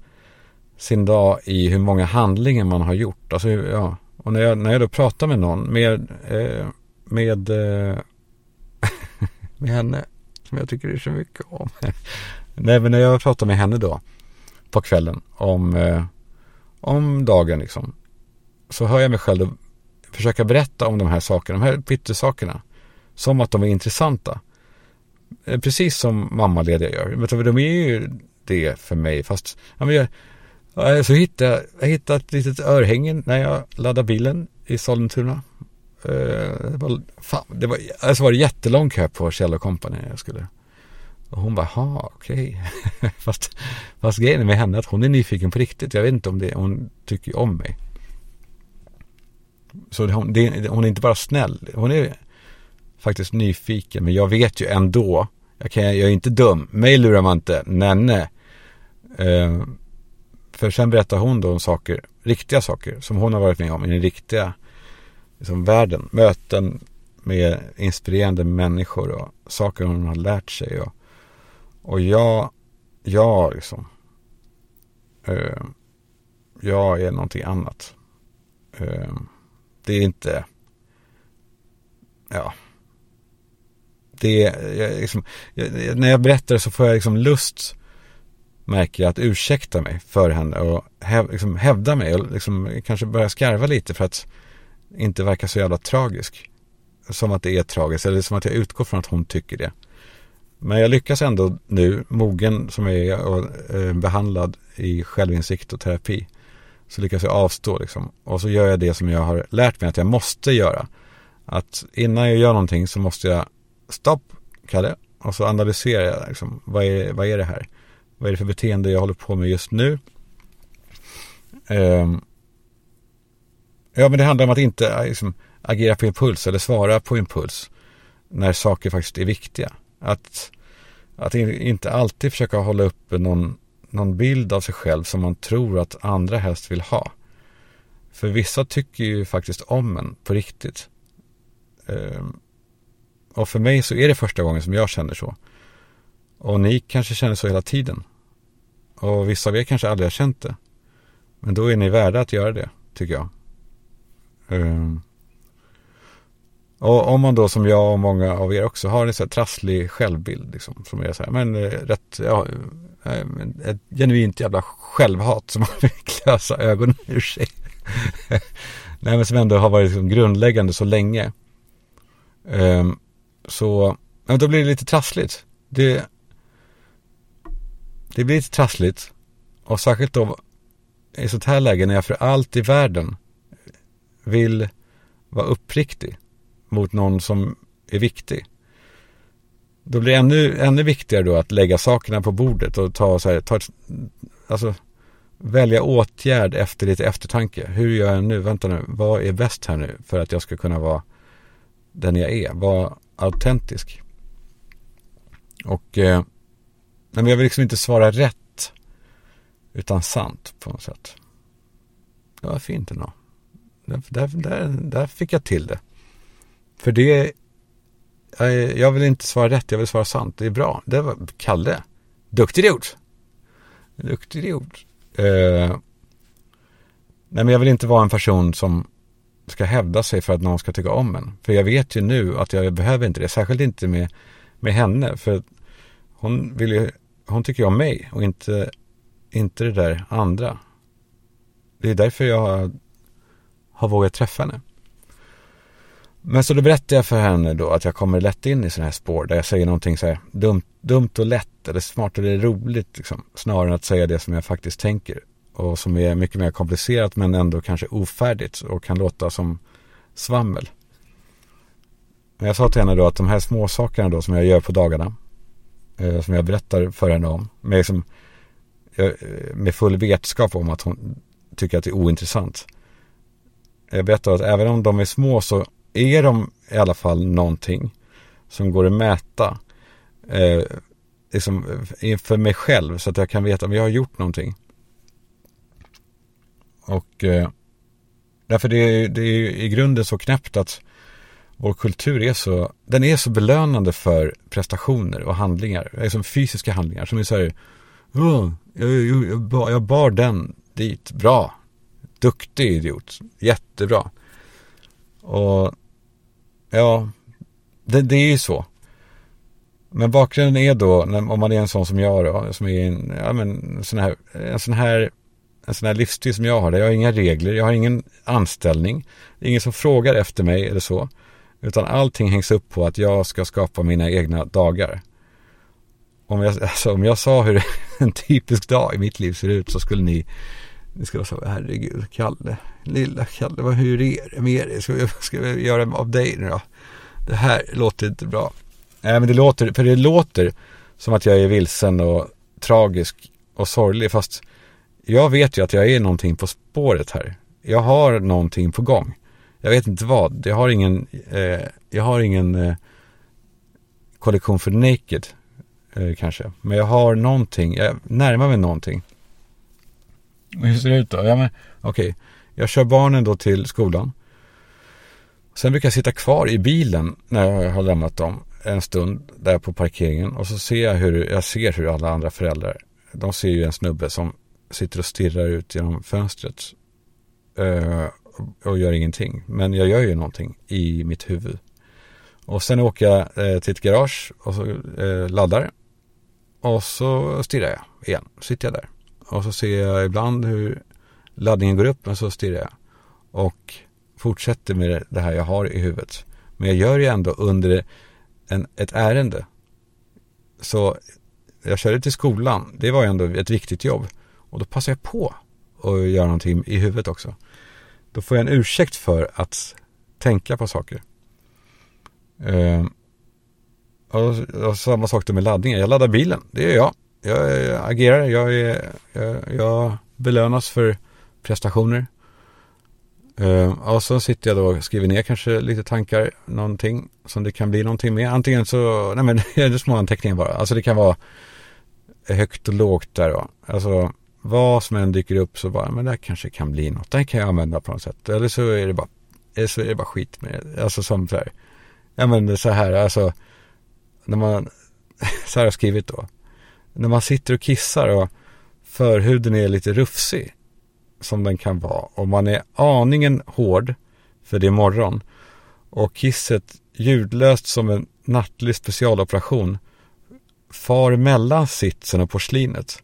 sin dag i hur många handlingar man har gjort. Alltså, ja. Och när jag, när jag då pratar med någon, med, eh, med, eh, med henne, som jag tycker är så mycket om. Nej, men när jag pratar med henne då, på kvällen, om, eh, om dagen liksom, så hör jag mig själv försöka berätta om de här sakerna, de här pyttesakerna, som att de är intressanta. Eh, precis som mammalediga gör. Men de är ju det för mig. Fast ja, men jag, så hittade jag, hittade ett litet örhänge när jag laddade bilen i Sollentuna. Eh, det var, fan, det var, alltså var det jättelång kö på Kjell Company. Jag skulle. Och hon bara, ha okej. Okay. fast, fast grejen med henne är att hon är nyfiken på riktigt. Jag vet inte om det, hon tycker om mig. Så hon, det, hon är inte bara snäll. Hon är faktiskt nyfiken. Men jag vet ju ändå. Jag, kan, jag är inte dum. Mig lurar man inte. Nej, nej. Eh, för sen berättar hon då om saker, riktiga saker som hon har varit med om i den riktiga liksom, världen. Möten med inspirerande människor och saker hon har lärt sig. Och, och jag, jag liksom, Eh, jag är någonting annat. Eh, det är inte, ja, det jag, liksom, jag, när jag berättar så får jag liksom lust märker jag att ursäkta mig för henne och häv, liksom, hävda mig och liksom, kanske börja skarva lite för att inte verka så jävla tragisk. Som att det är tragiskt eller som att jag utgår från att hon tycker det. Men jag lyckas ändå nu, mogen som jag är och eh, behandlad i självinsikt och terapi. Så lyckas jag avstå liksom. Och så gör jag det som jag har lärt mig att jag måste göra. Att innan jag gör någonting så måste jag stopp, Kalle. Och så analyserar jag liksom, vad är, vad är det här? Vad är det för beteende jag håller på med just nu? Um, ja, men det handlar om att inte liksom, agera på impuls eller svara på impuls när saker faktiskt är viktiga. Att, att inte alltid försöka hålla uppe någon, någon bild av sig själv som man tror att andra helst vill ha. För vissa tycker ju faktiskt om en på riktigt. Um, och för mig så är det första gången som jag känner så. Och ni kanske känner så hela tiden. Och vissa av er kanske aldrig har känt det. Men då är ni värda att göra det, tycker jag. Um. Och om man då som jag och många av er också har en så här trasslig självbild. Liksom, som är så här, men eh, rätt, ja, eh, ett genuint jävla självhat som man vill klösa ögonen ur sig. Nej men som ändå har varit liksom grundläggande så länge. Um, så, ja då blir det lite trassligt. Det, det blir lite trassligt. Och särskilt då i sånt här läge när jag för allt i världen vill vara uppriktig mot någon som är viktig. Då blir det ännu, ännu viktigare då att lägga sakerna på bordet och ta så här, ta ett, alltså välja åtgärd efter lite eftertanke. Hur gör jag nu? Vänta nu, vad är bäst här nu för att jag ska kunna vara den jag är? Vad, autentisk. Och eh, men jag vill liksom inte svara rätt utan sant på något sätt. Det var fint ändå. Där, där, där, där fick jag till det. För det, jag vill inte svara rätt, jag vill svara sant. Det är bra. Det var Kalle. Duktig gjort. Duktig gjort. Eh, nej men jag vill inte vara en person som ska hävda sig för att någon ska tycka om en. För jag vet ju nu att jag behöver inte det. Särskilt inte med, med henne. För hon vill ju, hon tycker om mig och inte, inte det där andra. Det är därför jag har, har vågat träffa henne. Men så då berättar jag för henne då att jag kommer lätt in i sådana här spår där jag säger någonting så här dumt, dumt och lätt eller smart eller roligt liksom, snarare än att säga det som jag faktiskt tänker och som är mycket mer komplicerat men ändå kanske ofärdigt och kan låta som svammel. Men jag sa till henne då att de här små sakerna då som jag gör på dagarna eh, som jag berättar för henne om med, liksom, eh, med full vetskap om att hon tycker att det är ointressant. Jag berättar att även om de är små så är de i alla fall någonting som går att mäta eh, liksom eh, inför mig själv så att jag kan veta om jag har gjort någonting. Och eh, därför det är det är i grunden så knäppt att vår kultur är så, den är så belönande för prestationer och handlingar, liksom fysiska handlingar som är så här, oh, jag, jag, jag, bar, jag bar den dit, bra, duktig idiot, jättebra. Och ja, det, det är ju så. Men bakgrunden är då, om man är en sån som jag då, som är en, ja men, sån här, en sån här, en sån här livsstil som jag har, där jag har inga regler, jag har ingen anställning, det är ingen som frågar efter mig eller så, utan allting hängs upp på att jag ska skapa mina egna dagar. Om jag, alltså, om jag sa hur en typisk dag i mitt liv ser ut så skulle ni, ni skulle säga, herregud, Kalle, lilla Kalle, vad, hur är det med dig? Ska, ska vi göra av dig nu då? Det här låter inte bra. Nej men det låter, för det låter som att jag är vilsen och tragisk och sorglig fast jag vet ju att jag är någonting på spåret här. Jag har någonting på gång. Jag vet inte vad. Jag har ingen, eh, jag har ingen eh, kollektion för Naked eh, kanske. Men jag har någonting, jag närmar mig någonting. Hur ser det ut då? Ja, men, okej. Okay. Jag kör barnen då till skolan. Sen brukar jag sitta kvar i bilen när jag har lämnat dem en stund där på parkeringen och så ser jag hur, jag ser hur alla andra föräldrar, de ser ju en snubbe som sitter och stirrar ut genom fönstret eh, och gör ingenting. Men jag gör ju någonting i mitt huvud. Och sen åker jag eh, till ett garage och så eh, laddar och så stirrar jag igen, sitter jag där. Och så ser jag ibland hur laddningen går upp men så stirrar jag. Och fortsätter med det här jag har i huvudet. Men jag gör ju ändå under en, ett ärende. Så jag körde till skolan. Det var ju ändå ett viktigt jobb. Och då passar jag på att göra någonting i huvudet också. Då får jag en ursäkt för att tänka på saker. Eh, och, och, samma sak då med laddningen. Jag laddar bilen. Det gör jag. Jag, jag agerar. Jag, är, jag, jag belönas för prestationer. Uh, och så sitter jag då och skriver ner kanske lite tankar, någonting som det kan bli någonting med. Antingen så, nej men det är små anteckningar bara. Alltså det kan vara högt och lågt där då. Alltså vad som än dyker upp så bara, men det här kanske kan bli något. Det här kan jag använda på något sätt. Eller så är det bara, eh, så är det bara skit med det. Alltså som så här, ja men så här, alltså när man, så här har jag skrivit då. När man sitter och kissar och förhuden är lite rufsig som den kan vara och man är aningen hård för det är morgon och kisset ljudlöst som en nattlig specialoperation far mellan sitsen och porslinet.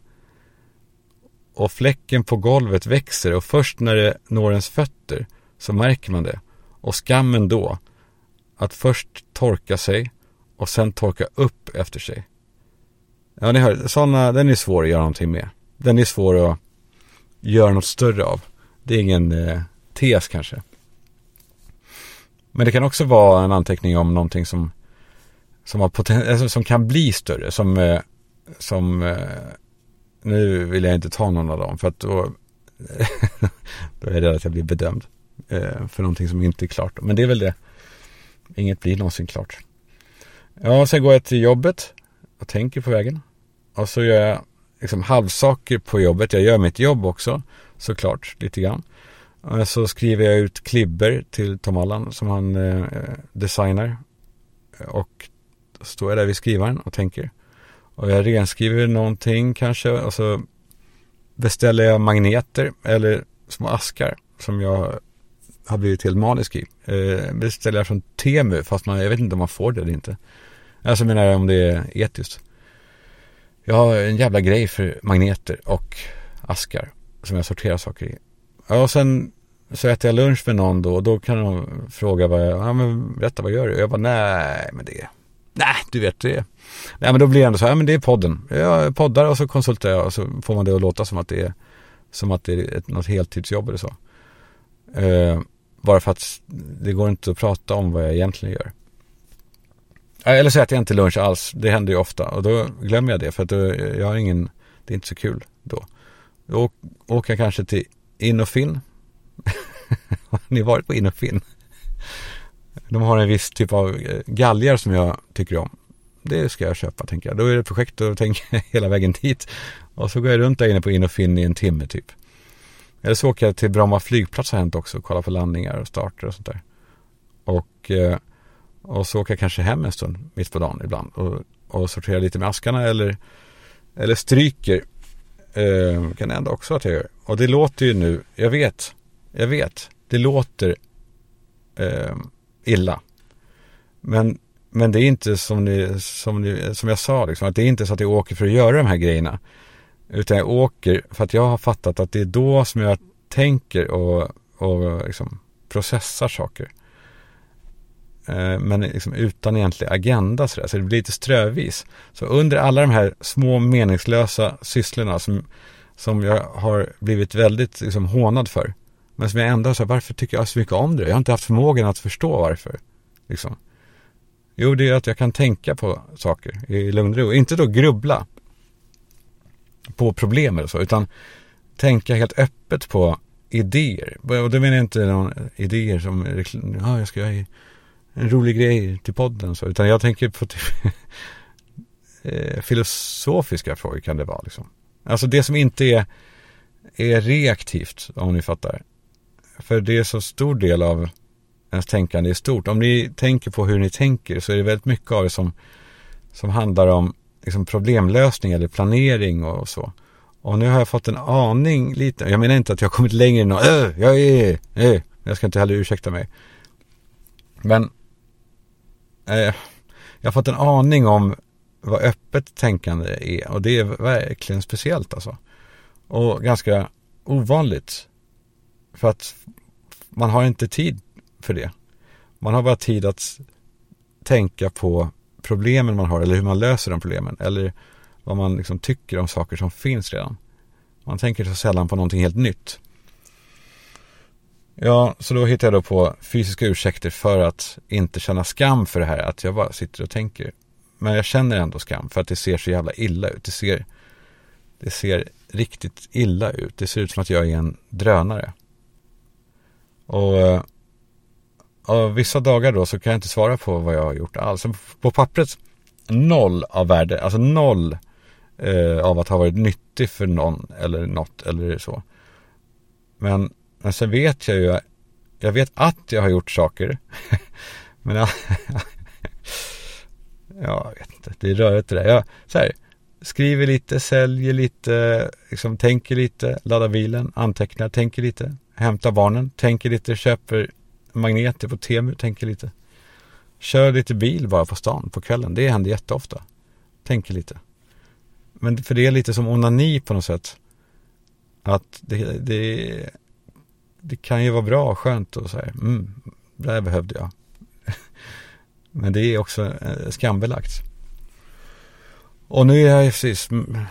Och fläcken på golvet växer och först när det når ens fötter så märker man det. Och skammen då, att först torka sig och sen torka upp efter sig. Ja, ni hör, sådana, den är svår att göra någonting med. Den är svår att göra något större av. Det är ingen eh, tes kanske. Men det kan också vara en anteckning om någonting som som, har poten- alltså, som kan bli större. Som, eh, som eh, nu vill jag inte ta någon av dem för att då, då är jag rädd att jag blir bedömd eh, för någonting som inte är klart. Men det är väl det. Inget blir någonsin klart. Ja, sen går jag till jobbet och tänker på vägen. Och så gör jag liksom halvsaker på jobbet. Jag gör mitt jobb också såklart lite grann. Och så skriver jag ut klibber till Tom Allan som han eh, designar. Och då står jag där vid skrivaren och tänker. Och jag renskriver någonting kanske och så beställer jag magneter eller små askar som jag har blivit helt manisk i. Eh, beställer jag från Temu fast man, jag vet inte om man får det eller inte. Alltså menar jag om det är etiskt. Jag har en jävla grej för magneter och askar som jag sorterar saker i. Ja, och sen så äter jag lunch med någon då och då kan de fråga vad jag, ja men berätta vad gör du? Och jag bara, nej men det, nej du vet det. Nej men då blir det ändå så, ja men det är podden. Jag poddar och så konsulterar jag och så får man det att låta som att det är, som att det är ett, något heltidsjobb eller så. Eh, bara för att det går inte att prata om vad jag egentligen gör. Eller så äter jag inte lunch alls. Det händer ju ofta och då glömmer jag det för att då, jag har ingen, det är inte så kul då. Då åker jag kanske till Innofin. har ni varit på Innofin? De har en viss typ av eh, galgar som jag tycker om. Det ska jag köpa tänker jag. Då är det projekt och tänker hela vägen dit. Och så går jag runt där inne på Innofin i en timme typ. Eller så åker jag till Bromma flygplats har hänt också och kollar på landningar och starter och sånt där. Och, eh, och så åker jag kanske hem en stund mitt på dagen ibland och, och sorterar lite med askarna eller, eller stryker. Eh, kan hända också att jag gör. Och det låter ju nu, jag vet, jag vet, det låter eh, illa. Men, men det är inte som, ni, som, ni, som jag sa, liksom, att det är inte så att jag åker för att göra de här grejerna. Utan jag åker för att jag har fattat att det är då som jag tänker och, och liksom processar saker. Eh, men liksom utan egentlig agenda så, så det blir lite strövis. Så under alla de här små meningslösa sysslorna som, som jag har blivit väldigt liksom hånad för. Men som jag ändå så varför tycker jag så mycket om det? Jag har inte haft förmågan att förstå varför. Liksom. Jo, det är att jag kan tänka på saker i lugn och ro. Inte då grubbla på problem eller så, utan tänka helt öppet på idéer. Och då menar jag inte någon idéer som, ja, jag ska göra en rolig grej till podden så, utan jag tänker på typ eh, filosofiska frågor kan det vara liksom. Alltså det som inte är, är reaktivt, om ni fattar. För det är så stor del av ens tänkande i stort. Om ni tänker på hur ni tänker så är det väldigt mycket av det som, som handlar om liksom problemlösning eller planering och så. Och nu har jag fått en aning lite, jag menar inte att jag har kommit längre än äh, jag är, äh, jag ska inte heller ursäkta mig. Men äh, jag har fått en aning om vad öppet tänkande är och det är verkligen speciellt alltså. Och ganska ovanligt. För att man har inte tid för det. Man har bara tid att tänka på problemen man har eller hur man löser de problemen. Eller vad man liksom tycker om saker som finns redan. Man tänker så sällan på någonting helt nytt. Ja, så då hittar jag då på fysiska ursäkter för att inte känna skam för det här. Att jag bara sitter och tänker. Men jag känner ändå skam för att det ser så jävla illa ut. Det ser, det ser riktigt illa ut. Det ser ut som att jag är en drönare. Och, eh, och vissa dagar då så kan jag inte svara på vad jag har gjort alls. På pappret noll av värde, alltså noll eh, av att ha varit nyttig för någon eller något eller så. Men, men sen vet jag ju, jag vet att jag har gjort saker. men jag, jag vet inte, det är rörigt det där. Jag, så här, skriver lite, säljer lite, liksom tänker lite, laddar bilen, antecknar, tänker lite, hämtar barnen, tänker lite, köper magneter på Temu, tänker lite. Kör lite bil bara på stan på kvällen. Det händer jätteofta. Tänker lite. Men för det är lite som onani på något sätt. Att det, det, det kan ju vara bra och skönt och så här. Mm, det här behövde jag. Men det är också eh, skambelagt. Och nu är jag precis. Mm,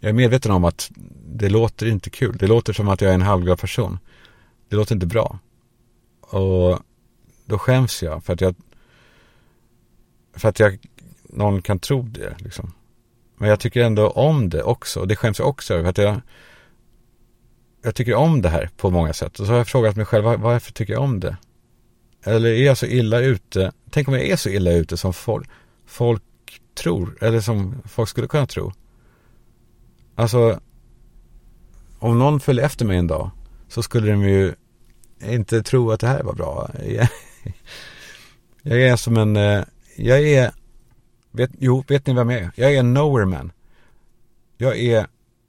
jag är medveten om att det låter inte kul. Det låter som att jag är en halvglad person. Det låter inte bra. Och då skäms jag för att jag, för att jag, någon kan tro det liksom. Men jag tycker ändå om det också. Och det skäms jag också över. För att jag, jag tycker om det här på många sätt. Och så har jag frågat mig själv, varför tycker jag om det? Eller är jag så illa ute? Tänk om jag är så illa ute som folk, folk tror. Eller som folk skulle kunna tro. Alltså, om någon följer efter mig en dag så skulle de ju inte tro att det här var bra. Jag är som en, eh, jag är, vet, jo, vet ni vem jag är? Jag är en nowhere man. Jag är,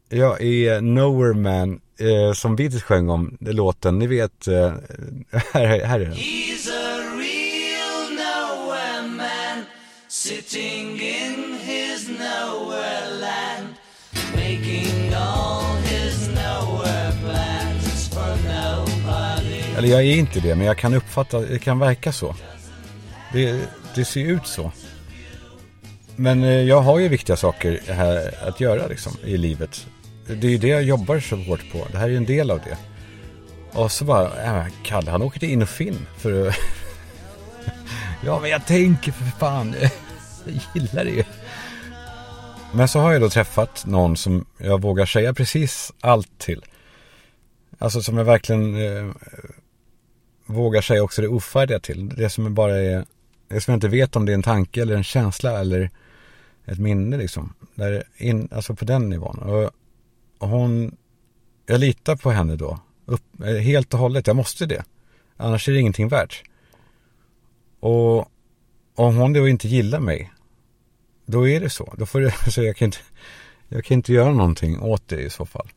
jag är nowhere man eh, som Beatles sjöng om låten, ni vet, eh, här, här är den. He's a real nowhere man sitting in Eller jag är inte det, men jag kan uppfatta, det kan verka så. Det, det ser ut så. Men eh, jag har ju viktiga saker här att göra liksom i livet det är ju det jag jobbar så hårt på. Det här är ju en del av det. Och så bara, äh, Kalle han åker till Innofin för att... ja men jag tänker för fan. jag gillar det ju. Men så har jag då träffat någon som jag vågar säga precis allt till. Alltså som jag verkligen eh, vågar säga också det ofärdiga till. Det som bara är, det som jag inte vet om det är en tanke eller en känsla eller ett minne liksom. Där in, alltså på den nivån. Och hon, jag litar på henne då. Upp, eh, helt och hållet, jag måste det. Annars är det ingenting värt. Och om hon då inte gillar mig, då är det så. Då får det, så jag, kan inte, jag kan inte göra någonting åt det i så fall.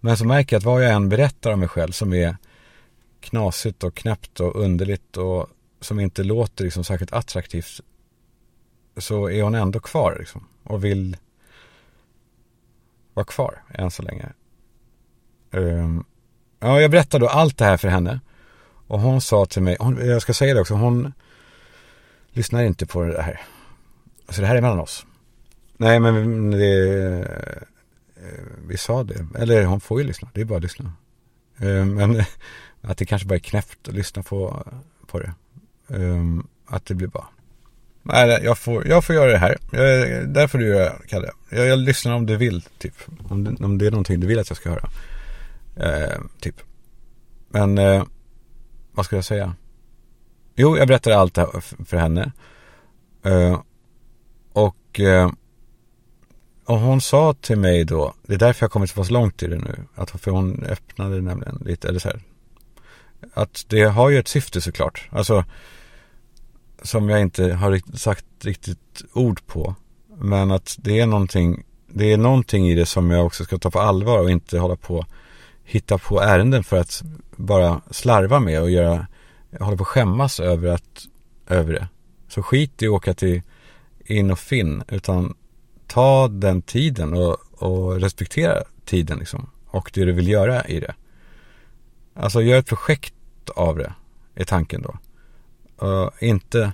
Men så märker jag att vad jag än berättar om mig själv som är knasigt och knäppt och underligt och som inte låter liksom särskilt attraktivt så är hon ändå kvar liksom och vill vara kvar än så länge. Um, ja, jag berättade då allt det här för henne. Och hon sa till mig, hon, jag ska säga det också, hon lyssnar inte på det här. Så det här är mellan oss. Nej, men det, eh, vi sa det. Eller hon får ju lyssna, det är bara att lyssna. Ehm, men att det kanske bara är knäppt att lyssna på, på det. Um, att det blir bara Nej, jag får, jag får göra det här. Jag, där får du göra, Kalle. Jag, jag lyssnar om du vill, typ. Om det, om det är någonting du vill att jag ska höra. Uh, typ. Men, uh, vad ska jag säga? Jo, jag berättade allt det här för henne. Uh, och, eh, och hon sa till mig då, det är därför jag kommit så pass långt i det nu. Att, för hon öppnade nämligen lite, eller så här. Att det har ju ett syfte såklart. Alltså, som jag inte har sagt riktigt ord på. Men att det är någonting, det är någonting i det som jag också ska ta på allvar och inte hålla på hitta på ärenden för att bara slarva med och göra, hålla på att skämmas över att, över det. Så skit i att åka till in och fin, utan ta den tiden och, och respektera tiden liksom. Och det du vill göra i det. Alltså gör ett projekt av det, är tanken då. Uh, inte,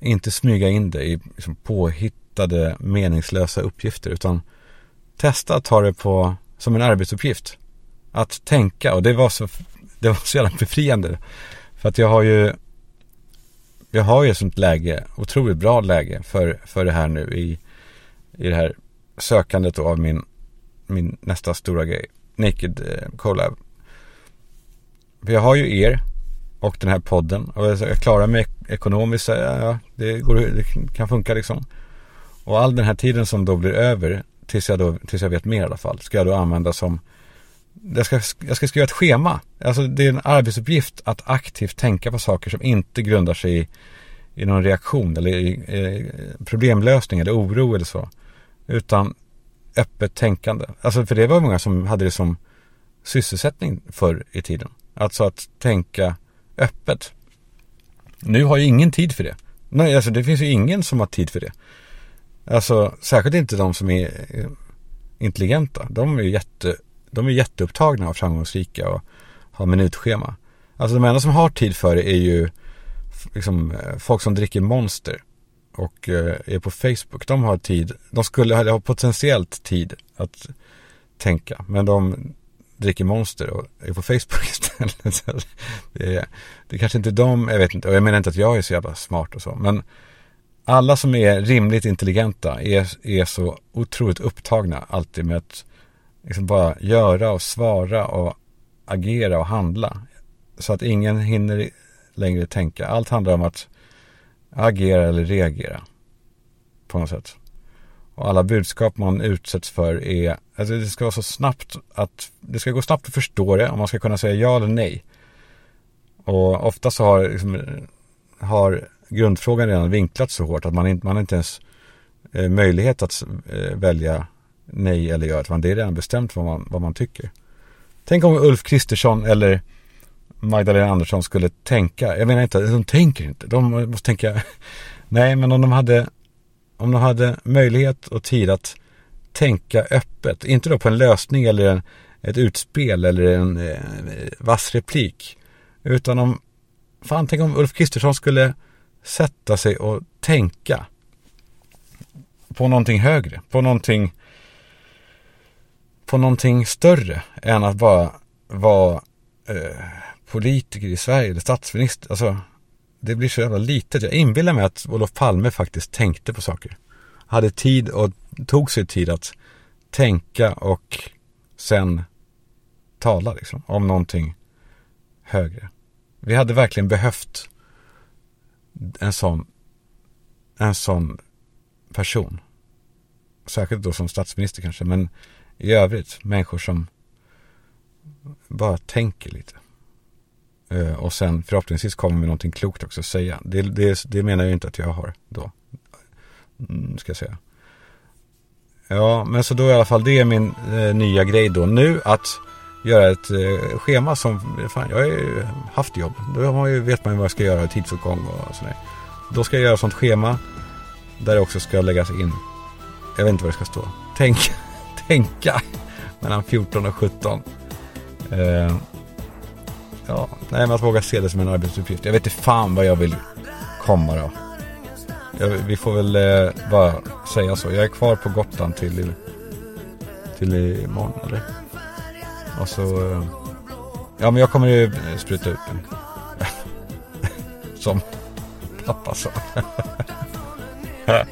inte smyga in det i liksom, påhittade meningslösa uppgifter utan testa att ta det på, som en arbetsuppgift. Att tänka och det var så, det var så jävla befriande. För att jag har ju jag har ju ett sånt läge, otroligt bra läge för, för det här nu i, i det här sökandet av min, min nästa stora grej, Naked eh, Collab. För jag har ju er och den här podden. Och jag klarar mig ekonomiskt, ja, det, går, det kan funka liksom. Och all den här tiden som då blir över, tills jag, då, tills jag vet mer i alla fall, ska jag då använda som jag ska, jag ska skriva ett schema. Alltså det är en arbetsuppgift att aktivt tänka på saker som inte grundar sig i, i någon reaktion eller i, i problemlösning eller oro eller så. Utan öppet tänkande. Alltså för det var många som hade det som sysselsättning förr i tiden. Alltså att tänka öppet. Nu har ju ingen tid för det. Nej, alltså det finns ju ingen som har tid för det. Alltså särskilt inte de som är eh, intelligenta. De är jätte, de är jätteupptagna och framgångsrika och har minutschema. Alltså de enda som har tid för det är ju liksom, eh, folk som dricker monster och eh, är på Facebook. De har tid, de skulle ha potentiellt tid att tänka. Men de, dricker Monster och är på Facebook istället. Så det, är, det är kanske inte de, jag vet inte, och jag menar inte att jag är så jävla smart och så, men alla som är rimligt intelligenta är, är så otroligt upptagna alltid med att liksom bara göra och svara och agera och handla. Så att ingen hinner längre tänka. Allt handlar om att agera eller reagera. På något sätt. Och alla budskap man utsätts för är, alltså det ska vara så snabbt att, det ska gå snabbt att förstå det och man ska kunna säga ja eller nej. Och ofta så har, liksom, har grundfrågan redan vinklats så hårt att man, inte, man inte ens eh, möjlighet att eh, välja nej eller ja. Utan det är redan bestämt vad man, vad man tycker. Tänk om Ulf Kristersson eller Magdalena Andersson skulle tänka. Jag menar inte, de tänker inte. De måste tänka. Nej, men om de hade om de hade möjlighet och tid att tänka öppet, inte då på en lösning eller en, ett utspel eller en eh, vass replik, utan om, fan tänk om Ulf Kristersson skulle sätta sig och tänka på någonting högre, på någonting på någonting större än att bara vara eh, politiker i Sverige eller statsminister. Alltså, det blir så jävla litet. Jag inbillar mig att Olof Palme faktiskt tänkte på saker. Hade tid och tog sig tid att tänka och sen tala liksom om någonting högre. Vi hade verkligen behövt en sån, en sån person. Särskilt då som statsminister kanske, men i övrigt människor som bara tänker lite. Eh, och sen förhoppningsvis kommer med någonting klokt också att säga. Det, det, det menar jag inte att jag har då. Mm, ska jag säga. Ja, men så då i alla fall, det är min eh, nya grej då nu att göra ett eh, schema som, fan jag har ju haft jobb. Då har ju, vet man ju vad jag ska göra, tidsåtgång och sådär. Då ska jag göra ett sånt schema där det också ska läggas in, jag vet inte vad det ska stå, tänk, tänka mellan 14 och 17. Eh, Ja, nej men att våga se det som en arbetsuppgift. Jag vet inte fan vad jag vill komma då. Jag, vi får väl eh, bara säga så. Jag är kvar på Gotland till, till imorgon eller? Och så, eh, ja men jag kommer ju spruta ut den. som pappa sa. ja.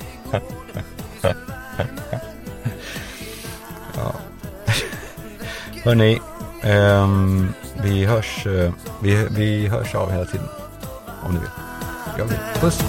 Hörni, um, vi hörs, eh, vi, vi hörs av hela tiden. Om ni vill. Jag vill. Puss!